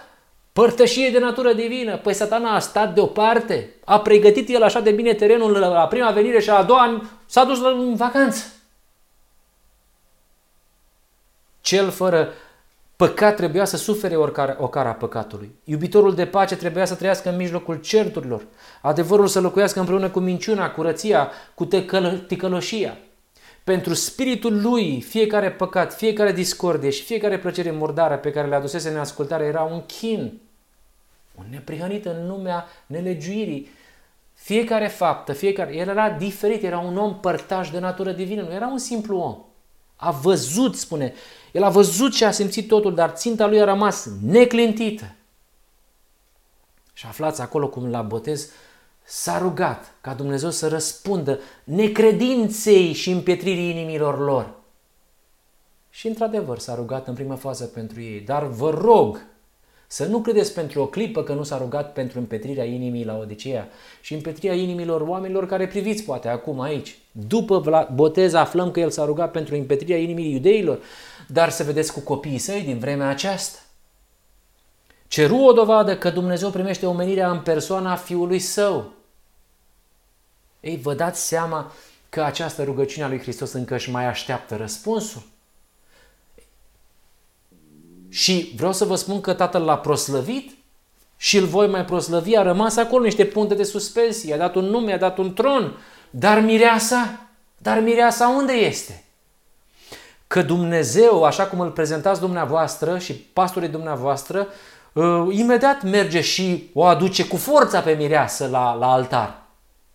părtășie de natură divină. Păi satana a stat deoparte, a pregătit el așa de bine terenul la prima venire și a doua an s-a dus în vacanță. Cel fără păcat trebuia să sufere oricare, o cara păcatului. Iubitorul de pace trebuia să trăiască în mijlocul certurilor. Adevărul să locuiască împreună cu minciuna, curăția, cu ticăloșia. Pentru spiritul lui, fiecare păcat, fiecare discordie și fiecare plăcere mordară pe care le adusese în ascultare era un chin, un neprihănit în lumea nelegiuirii. Fiecare faptă, fiecare, el era diferit, era un om părtaș de natură divină, nu era un simplu om. A văzut, spune, el a văzut și a simțit totul, dar ținta lui a rămas neclintită. Și aflați acolo cum la botez s-a rugat ca Dumnezeu să răspundă necredinței și împietririi inimilor lor. Și într-adevăr s-a rugat în prima fază pentru ei, dar vă rog să nu credeți pentru o clipă că nu s-a rugat pentru împetrirea inimii la Odiseea și împetrirea inimilor oamenilor care priviți poate acum aici. După botez aflăm că el s-a rugat pentru împetrirea inimii iudeilor, dar să vedeți cu copiii săi din vremea aceasta. Ceru o dovadă că Dumnezeu primește omenirea în persoana Fiului Său. Ei, vă dați seama că această rugăciune a lui Hristos încă își mai așteaptă răspunsul? Și vreau să vă spun că Tatăl l-a proslăvit și îl voi mai proslăvi. A rămas acolo niște punte de suspensie, a dat un nume, a dat un tron. Dar mireasa, dar mireasa unde este? Că Dumnezeu, așa cum îl prezentați dumneavoastră și pastorii dumneavoastră, uh, imediat merge și o aduce cu forța pe mireasă la, la altar.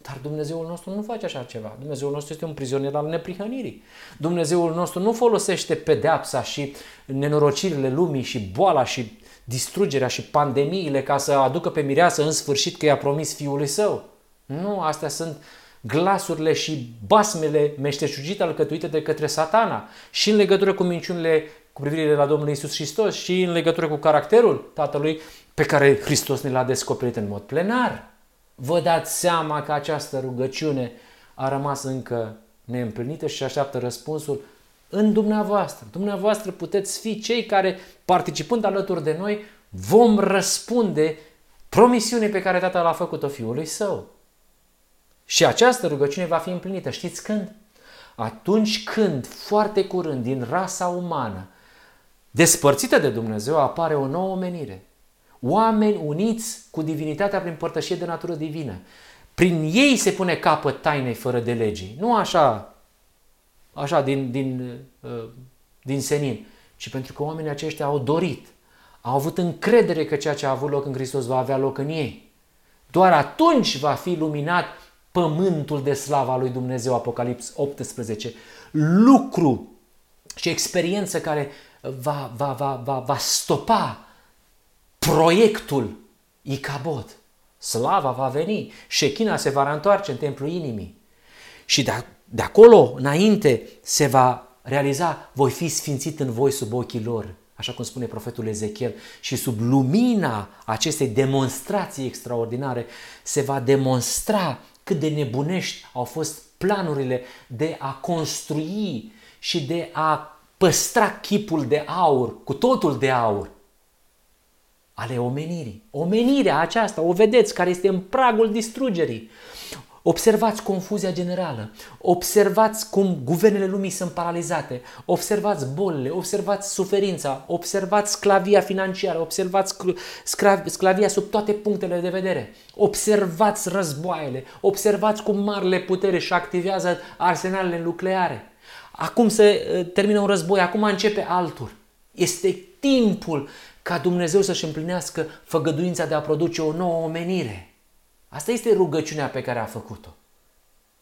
Dar Dumnezeul nostru nu face așa ceva. Dumnezeul nostru este un prizonier al neprihănirii. Dumnezeul nostru nu folosește pedeapsa și nenorocirile lumii și boala și distrugerea și pandemiile ca să aducă pe mireasă în sfârșit că i-a promis fiului său. Nu, astea sunt glasurile și basmele meșteșugite alcătuite de către satana și în legătură cu minciunile cu privire la Domnul Isus Hristos și în legătură cu caracterul Tatălui pe care Hristos ne l-a descoperit în mod plenar. Vă dați seama că această rugăciune a rămas încă neîmplinită și așteaptă răspunsul în dumneavoastră. Dumneavoastră puteți fi cei care, participând alături de noi, vom răspunde promisiunii pe care Tatăl a făcut-o Fiului Său. Și această rugăciune va fi împlinită. Știți când? Atunci când, foarte curând, din rasa umană, despărțită de Dumnezeu, apare o nouă omenire. Oameni uniți cu divinitatea prin părtășie de natură divină. Prin ei se pune capăt tainei fără de legii. Nu așa, așa din, din, uh, din senin, ci pentru că oamenii aceștia au dorit, au avut încredere că ceea ce a avut loc în Hristos va avea loc în ei. Doar atunci va fi luminat pământul de slava lui Dumnezeu, Apocalips 18. Lucru și experiență care va, va, va, va, va stopa proiectul Icabod. Slava va veni, șechina se va întoarce în templul inimii. Și de, de acolo înainte se va realiza, voi fi sfințit în voi sub ochii lor, așa cum spune profetul Ezechiel, și sub lumina acestei demonstrații extraordinare se va demonstra cât de nebunești au fost planurile de a construi și de a păstra chipul de aur, cu totul de aur, ale omenirii. Omenirea aceasta, o vedeți, care este în pragul distrugerii. Observați confuzia generală, observați cum guvernele lumii sunt paralizate, observați bolile, observați suferința, observați sclavia financiară, observați sclavia sub toate punctele de vedere, observați războaiele, observați cum marile putere își activează arsenalele nucleare. Acum se uh, termină un război, acum începe altul. Este timpul ca Dumnezeu să-și împlinească făgăduința de a produce o nouă omenire. Asta este rugăciunea pe care a făcut-o.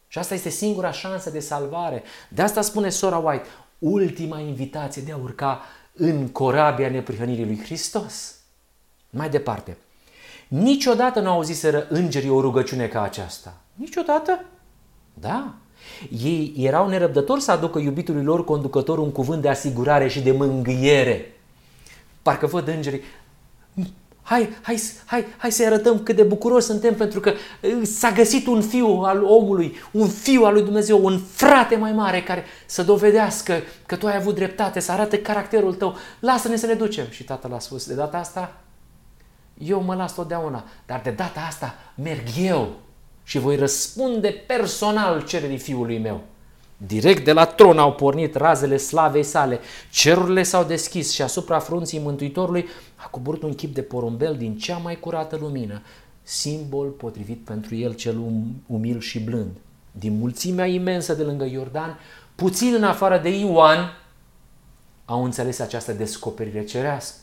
Și asta este singura șansă de salvare. De asta spune sora White, ultima invitație de a urca în corabia neprihănirii lui Hristos. Mai departe, niciodată nu auziseră îngerii o rugăciune ca aceasta. Niciodată? Da. Ei erau nerăbdători să aducă iubitului lor conducător un cuvânt de asigurare și de mângâiere. Parcă văd îngerii, Hai, hai, hai, hai să arătăm cât de bucuroși suntem pentru că uh, s-a găsit un fiu al omului, un fiu al lui Dumnezeu, un frate mai mare care să dovedească că tu ai avut dreptate, să arate caracterul tău. Lasă-ne să ne ducem. Și tatăl a spus, de data asta eu mă las totdeauna, dar de data asta merg eu și voi răspunde personal cererii fiului meu. Direct de la tron au pornit razele slavei sale, cerurile s-au deschis și asupra frunții Mântuitorului a coborât un chip de porumbel din cea mai curată lumină, simbol potrivit pentru el cel um, umil și blând. Din mulțimea imensă de lângă Iordan, puțin în afară de Ioan, au înțeles această descoperire cerească.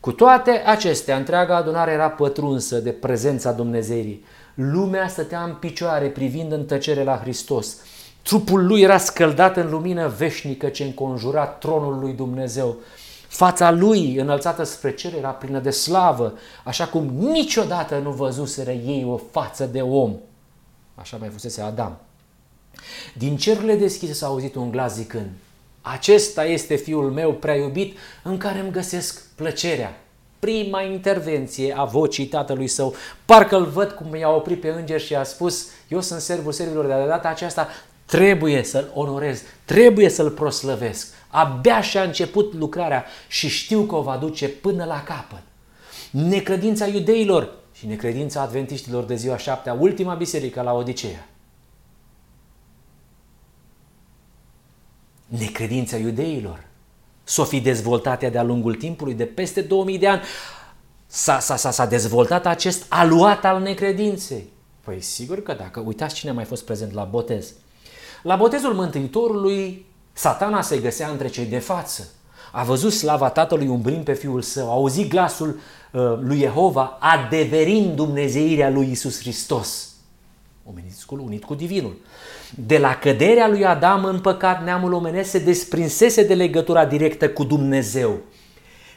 Cu toate acestea, întreaga adunare era pătrunsă de prezența Dumnezeirii. Lumea stătea în picioare privind în tăcere la Hristos. Trupul lui era scăldat în lumină veșnică ce înconjura tronul lui Dumnezeu. Fața lui, înălțată spre cer, era plină de slavă, așa cum niciodată nu văzuseră ei o față de om. Așa mai fusese Adam. Din cerurile deschise s-a auzit un glas zicând, Acesta este fiul meu prea iubit în care îmi găsesc plăcerea. Prima intervenție a vocii tatălui său, parcă îl văd cum i-a oprit pe înger și a spus, eu sunt servul servilor, de data aceasta trebuie să-l onorez, trebuie să-l proslăvesc. Abia și-a început lucrarea și știu că o va duce până la capăt. Necredința iudeilor și necredința adventiștilor de ziua șaptea, ultima biserică la Odiseea. Necredința iudeilor s-o fi dezvoltat de-a lungul timpului, de peste 2000 de ani. S-a, s-a, s-a, s-a dezvoltat acest aluat al necredinței. Păi sigur că dacă uitați cine a mai fost prezent la botez. La botezul Mântuitorului Satana se găsea între cei de față. A văzut slava Tatălui umbrind pe Fiul Său, a auzit glasul uh, lui Jehova, adeverind dumnezeirea lui Isus Hristos. Omeniscul unit cu Divinul. De la căderea lui Adam în păcat, neamul omenesc se desprinsese de legătura directă cu Dumnezeu.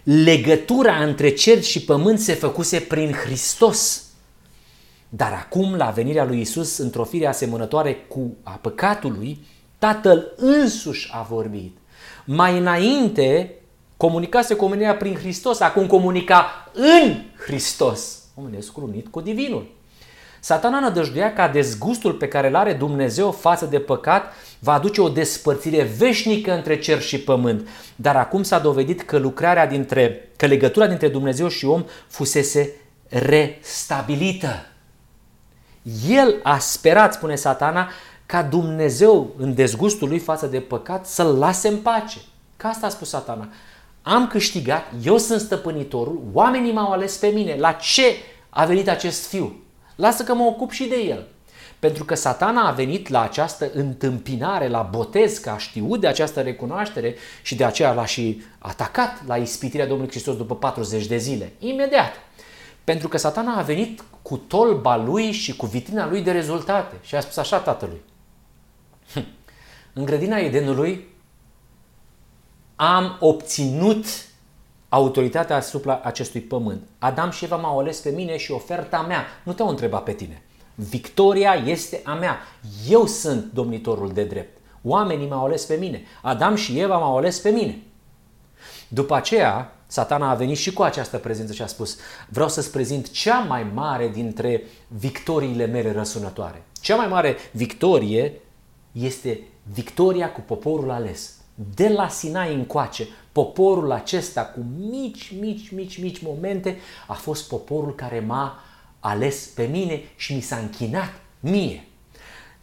Legătura între cer și pământ se făcuse prin Hristos. Dar acum, la venirea lui Isus, într-o fire asemănătoare cu a păcatului, Tatăl însuși a vorbit. Mai înainte comunicase cu omenirea prin Hristos, acum comunica în Hristos. Omenescul unit cu Divinul. Satana nădăjduia ca dezgustul pe care îl are Dumnezeu față de păcat va aduce o despărțire veșnică între cer și pământ. Dar acum s-a dovedit că lucrarea dintre, că legătura dintre Dumnezeu și om fusese restabilită. El a sperat, spune satana, ca Dumnezeu, în dezgustul lui față de păcat, să-l lase în pace. Ca asta a spus satana. Am câștigat, eu sunt stăpânitorul, oamenii m-au ales pe mine. La ce a venit acest fiu? Lasă că mă ocup și de el. Pentru că satana a venit la această întâmpinare, la botez, că a știut de această recunoaștere și de aceea l-a și atacat la ispitirea Domnului Hristos după 40 de zile. Imediat. Pentru că satana a venit cu tolba lui și cu vitrina lui de rezultate și a spus așa tatălui. În grădina Edenului am obținut autoritatea asupra acestui pământ. Adam și Eva m-au ales pe mine și oferta mea. Nu te-au întrebat pe tine. Victoria este a mea. Eu sunt domnitorul de drept. Oamenii m-au ales pe mine. Adam și Eva m-au ales pe mine. După aceea, satana a venit și cu această prezență și a spus vreau să-ți prezint cea mai mare dintre victoriile mele răsunătoare. Cea mai mare victorie este victoria cu poporul ales. De la Sinai încoace, poporul acesta cu mici, mici, mici, mici momente a fost poporul care m-a ales pe mine și mi s-a închinat mie.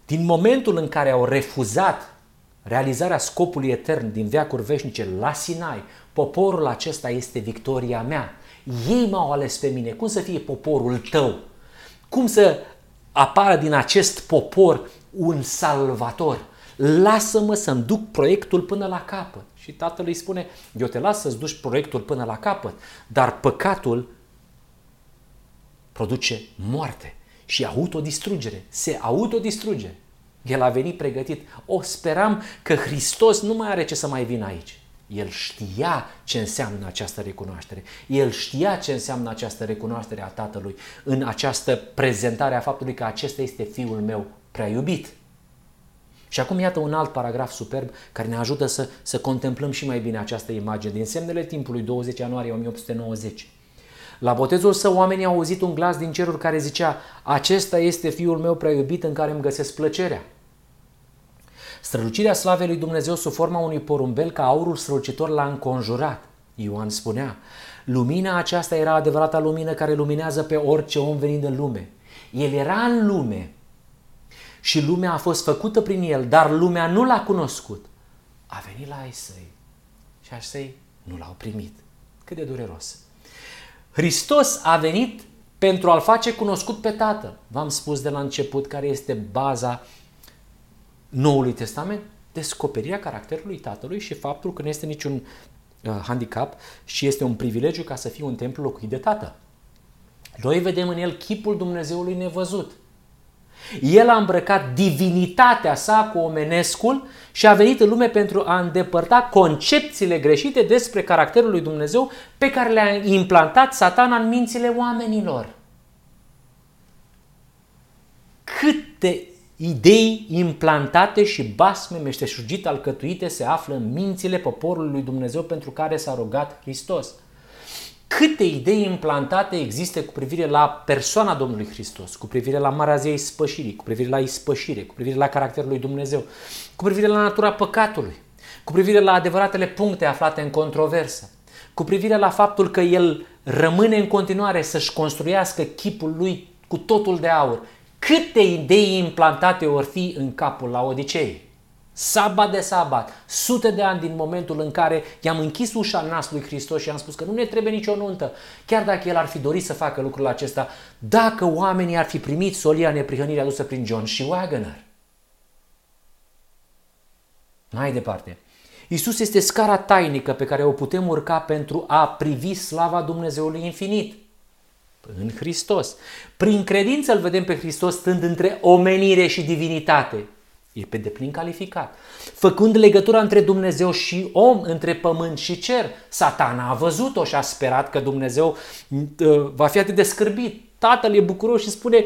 Din momentul în care au refuzat realizarea scopului etern din veacuri veșnice la Sinai, poporul acesta este victoria mea. Ei m-au ales pe mine. Cum să fie poporul tău? Cum să apară din acest popor un salvator? Lasă-mă să-mi duc proiectul până la capăt. Și tatăl îi spune, eu te las să-ți duci proiectul până la capăt, dar păcatul produce moarte și autodistrugere. Se autodistruge. El a venit pregătit. O speram că Hristos nu mai are ce să mai vină aici. El știa ce înseamnă această recunoaștere. El știa ce înseamnă această recunoaștere a Tatălui în această prezentare a faptului că acesta este Fiul meu prea iubit. Și acum iată un alt paragraf superb care ne ajută să, să contemplăm și mai bine această imagine din semnele timpului 20 ianuarie 1890. La botezul său oamenii au auzit un glas din ceruri care zicea Acesta este Fiul meu prea iubit în care îmi găsesc plăcerea. Strălucirea slavei lui Dumnezeu sub forma unui porumbel ca aurul strălucitor l-a înconjurat. Ioan spunea, lumina aceasta era adevărata lumină care luminează pe orice om venind în lume. El era în lume și lumea a fost făcută prin el, dar lumea nu l-a cunoscut. A venit la ai săi și ai săi nu l-au primit. Cât de dureros. Hristos a venit pentru a-L face cunoscut pe Tatăl. V-am spus de la început care este baza Noului Testament, descoperirea caracterului Tatălui și faptul că nu este niciun uh, handicap și este un privilegiu ca să fie un templu locuit de Tatăl. Noi vedem în el chipul Dumnezeului nevăzut. El a îmbrăcat divinitatea sa cu omenescul și a venit în lume pentru a îndepărta concepțiile greșite despre caracterul lui Dumnezeu pe care le-a implantat satana în mințile oamenilor. Câte idei implantate și basme meșteșugite alcătuite se află în mințile poporului lui Dumnezeu pentru care s-a rugat Hristos câte idei implantate există cu privire la persoana Domnului Hristos, cu privire la Marea Zei Spășirii, cu privire la ispășire, cu privire la caracterul lui Dumnezeu, cu privire la natura păcatului, cu privire la adevăratele puncte aflate în controversă, cu privire la faptul că el rămâne în continuare să-și construiască chipul lui cu totul de aur. Câte idei implantate vor fi în capul la Odisei? sabat de sabat, sute de ani din momentul în care i-am închis ușa în nasul lui Hristos și am spus că nu ne trebuie nicio nuntă, chiar dacă el ar fi dorit să facă lucrul acesta, dacă oamenii ar fi primit solia neprihănirii adusă prin John și Wagner. Mai departe, Isus este scara tainică pe care o putem urca pentru a privi slava Dumnezeului infinit. În Hristos. Prin credință îl vedem pe Hristos stând între omenire și divinitate. E pe deplin calificat. Făcând legătura între Dumnezeu și om, între pământ și cer, satana a văzut-o și a sperat că Dumnezeu uh, va fi atât de scârbit. Tatăl e bucuros și spune,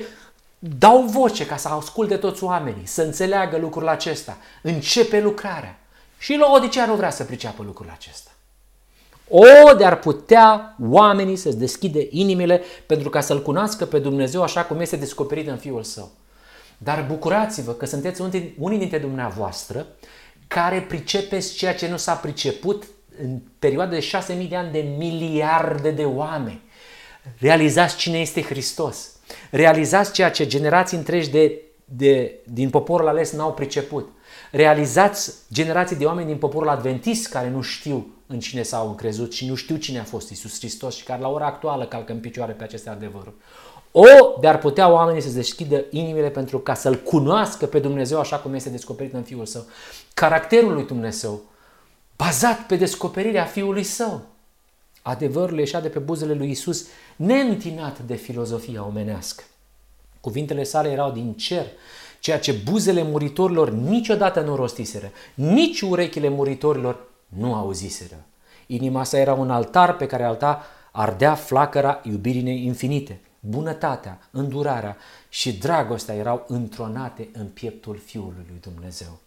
dau voce ca să asculte toți oamenii, să înțeleagă lucrul acesta. Începe lucrarea. Și la Odisea nu vrea să priceapă lucrul acesta. O, de-ar putea oamenii să-ți deschide inimile pentru ca să-L cunoască pe Dumnezeu așa cum este descoperit în Fiul Său. Dar bucurați-vă că sunteți unii dintre dumneavoastră care pricepeți ceea ce nu s-a priceput în perioada de 6.000 de ani de miliarde de oameni. Realizați cine este Hristos. Realizați ceea ce generații întregi de, de, din poporul ales n-au priceput. Realizați generații de oameni din poporul adventist care nu știu în cine s-au încrezut și nu știu cine a fost Isus Hristos și care la ora actuală calcă în picioare pe aceste adevăruri. O, de-ar putea oamenii să deschidă inimile pentru ca să-L cunoască pe Dumnezeu așa cum este descoperit în Fiul Său. Caracterul lui Dumnezeu, bazat pe descoperirea Fiului Său. Adevărul ieșea de pe buzele lui Isus, neîntinat de filozofia omenească. Cuvintele sale erau din cer, ceea ce buzele muritorilor niciodată nu rostiseră, nici urechile muritorilor nu auziseră. Inima sa era un altar pe care alta ardea flacăra iubirii infinite bunătatea, îndurarea și dragostea erau întronate în pieptul Fiului lui Dumnezeu.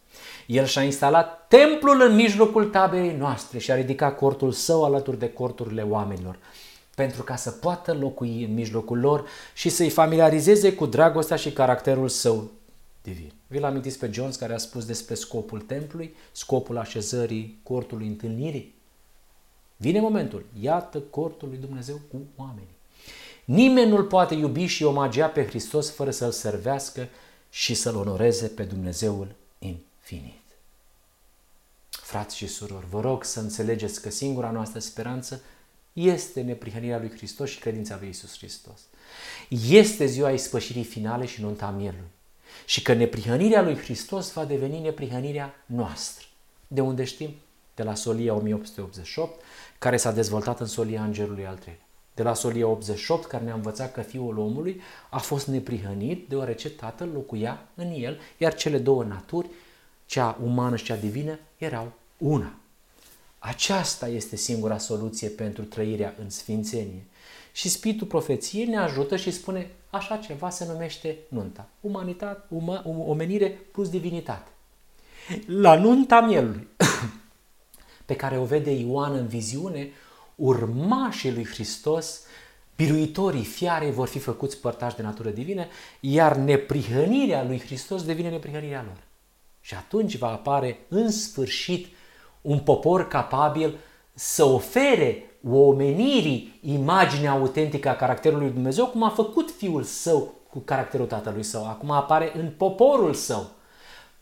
El și-a instalat templul în mijlocul taberei noastre și a ridicat cortul său alături de corturile oamenilor, pentru ca să poată locui în mijlocul lor și să-i familiarizeze cu dragostea și caracterul său divin. Vi-l amintiți pe Jones care a spus despre scopul templului, scopul așezării cortului întâlnirii? Vine momentul, iată cortul lui Dumnezeu cu oamenii. Nimeni nu-L poate iubi și omagia pe Hristos fără să-L servească și să-L onoreze pe Dumnezeul infinit. Frați și surori, vă rog să înțelegeți că singura noastră speranță este neprihănirea lui Hristos și credința lui Isus Hristos. Este ziua ispășirii finale și nunta mielului. Și că neprihănirea lui Hristos va deveni neprihănirea noastră. De unde știm? De la Solia 1888, care s-a dezvoltat în Solia Îngerului al treilea de la Solia 88, care ne-a învățat că Fiul omului a fost neprihănit deoarece Tatăl locuia în el, iar cele două naturi, cea umană și cea divină, erau una. Aceasta este singura soluție pentru trăirea în sfințenie. Și Spiritul Profeției ne ajută și spune așa ceva se numește nunta. Umanitate, uma, um, omenire plus divinitate. La nunta mielului, pe care o vede Ioan în viziune, urmașii lui Hristos, biruitorii fiarei vor fi făcuți părtași de natură divină, iar neprihănirea lui Hristos devine neprihănirea lor. Și atunci va apare în sfârșit un popor capabil să ofere omenirii imaginea autentică a caracterului lui Dumnezeu, cum a făcut Fiul Său cu caracterul Tatălui Său. Acum apare în poporul Său.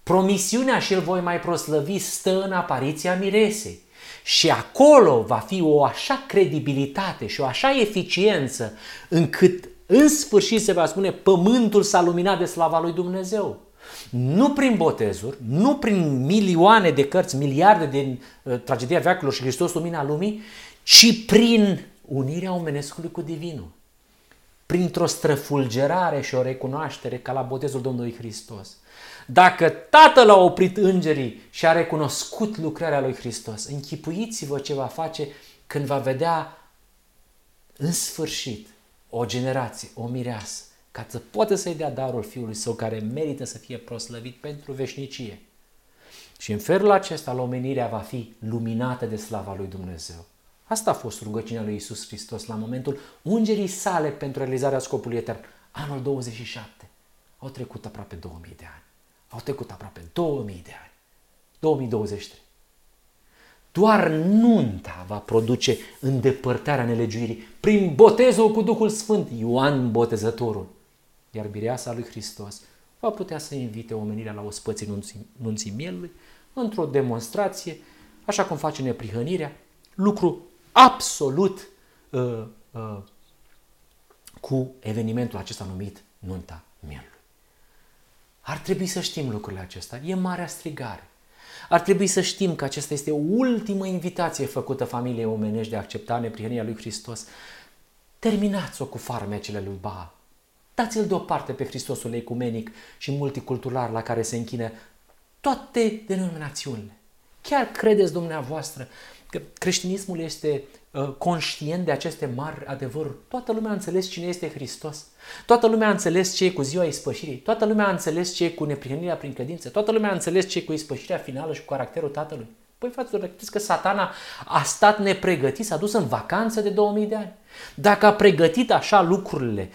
Promisiunea și el voi mai proslăvi stă în apariția miresei. Și acolo va fi o așa credibilitate și o așa eficiență încât în sfârșit se va spune pământul s-a luminat de slava lui Dumnezeu. Nu prin botezuri, nu prin milioane de cărți, miliarde din uh, tragedia veacurilor și Hristos lumina lumii, ci prin unirea omenescului cu divinul. Printr-o străfulgerare și o recunoaștere ca la botezul Domnului Hristos. Dacă Tatăl a oprit îngerii și a recunoscut lucrarea lui Hristos, închipuiți-vă ce va face când va vedea în sfârșit o generație, o mireasă, ca să poată să-i dea darul Fiului Său care merită să fie proslăvit pentru veșnicie. Și în felul acesta, omenirea va fi luminată de slava lui Dumnezeu. Asta a fost rugăciunea lui Isus Hristos la momentul ungerii sale pentru realizarea scopului etern. Anul 27. Au trecut aproape 2000 de ani. Au trecut aproape 2000 de ani. 2023. Doar nunta va produce îndepărtarea nelegiuirii prin botezul cu Duhul Sfânt, Ioan Botezătorul. Iar bireasa lui Hristos va putea să invite omenirea la ospății nunții, nunții mielului într-o demonstrație, așa cum face neprihănirea, lucru absolut uh, uh, cu evenimentul acesta numit nunta mielului. Ar trebui să știm lucrurile acestea. E marea strigare. Ar trebui să știm că acesta este ultima invitație făcută familiei omenești de a accepta neprihănirea lui Hristos. Terminați-o cu farmecele lui Baal. Dați-l deoparte pe Hristosul ecumenic și multicultural la care se închină toate denominațiunile. Chiar credeți dumneavoastră că creștinismul este uh, conștient de aceste mari adevăruri. Toată lumea a înțeles cine este Hristos. Toată lumea a înțeles ce e cu ziua ispășirii. Toată lumea a înțeles ce e cu neprihănirea prin credință. Toată lumea a înțeles ce e cu ispășirea finală și cu caracterul Tatălui. Păi, fraților, credeți că satana a stat nepregătit, s-a dus în vacanță de 2000 de ani. Dacă a pregătit așa lucrurile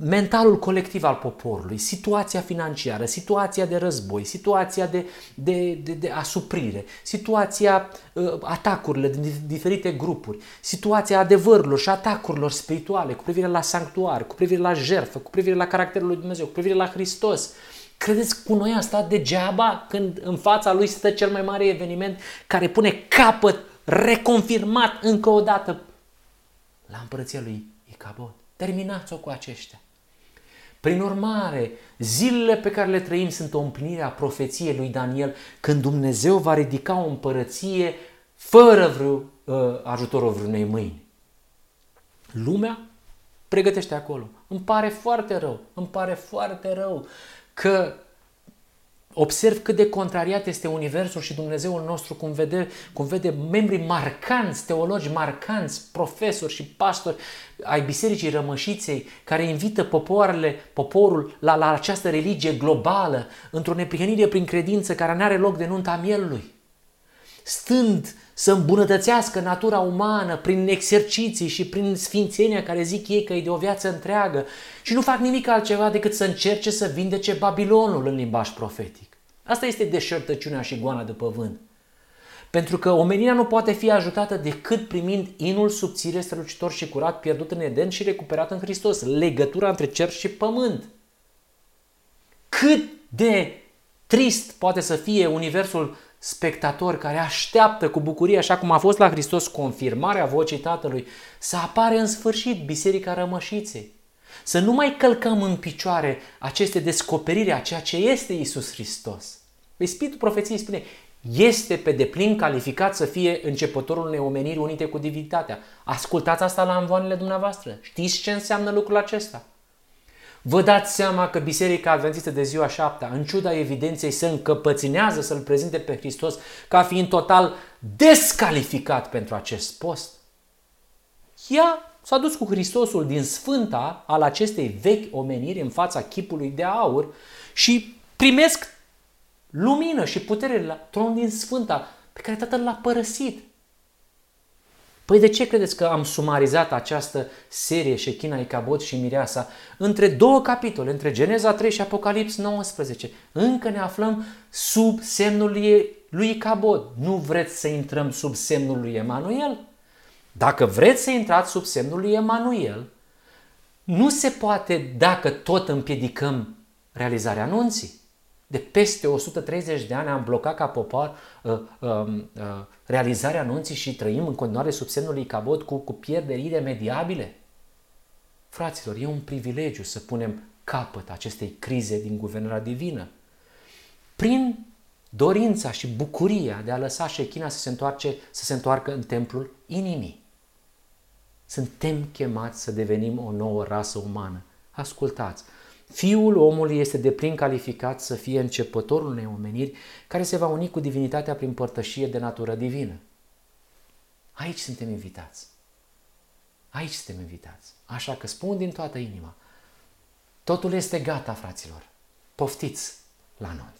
mentalul colectiv al poporului, situația financiară, situația de război, situația de, de, de, de asuprire, situația uh, atacurile din diferite grupuri, situația adevărurilor și atacurilor spirituale cu privire la sanctuar, cu privire la jertfă, cu privire la caracterul lui Dumnezeu, cu privire la Hristos. Credeți cu noi a stat degeaba când în fața lui stă cel mai mare eveniment care pune capăt reconfirmat încă o dată la împărăția lui Icabod? Terminați-o cu aceștia. Prin urmare, zilele pe care le trăim sunt o împlinire a profeției lui Daniel când Dumnezeu va ridica o împărăție fără vreo uh, ajutorul vreunei mâini. Lumea pregătește acolo. Îmi pare foarte rău, îmi pare foarte rău că Observ cât de contrariat este Universul și Dumnezeul nostru cum vede, cum vede membrii marcanți, teologi marcanți, profesori și pastori ai Bisericii Rămășiței care invită popoarele, poporul la, la această religie globală într-o neprihănire prin credință care nu are loc de nunta mielului. Stând să îmbunătățească natura umană prin exerciții și prin sfințenia care zic ei că e de o viață întreagă și nu fac nimic altceva decât să încerce să vindece Babilonul în limbaj profetic. Asta este deșertăciunea și goana de păvânt. Pentru că omenirea nu poate fi ajutată decât primind inul subțire, strălucitor și curat pierdut în Eden și recuperat în Hristos. Legătura între cer și pământ. Cât de trist poate să fie universul spectator care așteaptă cu bucurie, așa cum a fost la Hristos confirmarea vocii Tatălui, să apare în sfârșit Biserica Rămășiței. Să nu mai călcăm în picioare aceste descoperiri a ceea ce este Isus Hristos. Păi Spiritul Profeției spune, este pe deplin calificat să fie începătorul unei omeniri unite cu divinitatea. Ascultați asta la învoanele dumneavoastră. Știți ce înseamnă lucrul acesta? Vă dați seama că Biserica Adventistă de ziua șaptea, în ciuda evidenței, se încăpăținează să-L prezinte pe Hristos ca fiind total descalificat pentru acest post. Ea s-a dus cu Hristosul din sfânta al acestei vechi omeniri în fața chipului de aur și primesc lumină și putere la tronul din sfânta pe care Tatăl l-a părăsit. Păi de ce credeți că am sumarizat această serie Shechina, Icabod și Mireasa între două capitole, între Geneza 3 și Apocalips 19? Încă ne aflăm sub semnul lui Icabod. Nu vreți să intrăm sub semnul lui Emanuel? Dacă vreți să intrați sub semnul lui Emanuel, nu se poate dacă tot împiedicăm realizarea anunții. De peste 130 de ani am blocat ca popor uh, uh, uh, realizarea anunții și trăim în continuare sub semnul lui Cabot cu, cu pierderi iremediabile. Fraților, e un privilegiu să punem capăt acestei crize din guvernarea divină. Prin dorința și bucuria de a lăsa șechina să se, întoarce, să se întoarcă în templul inimii. Suntem chemați să devenim o nouă rasă umană. Ascultați, Fiul omului este de plin calificat să fie începătorul unei omeniri care se va uni cu divinitatea prin părtășie de natură divină. Aici suntem invitați. Aici suntem invitați. Așa că spun din toată inima, totul este gata, fraților. Poftiți la nuntă.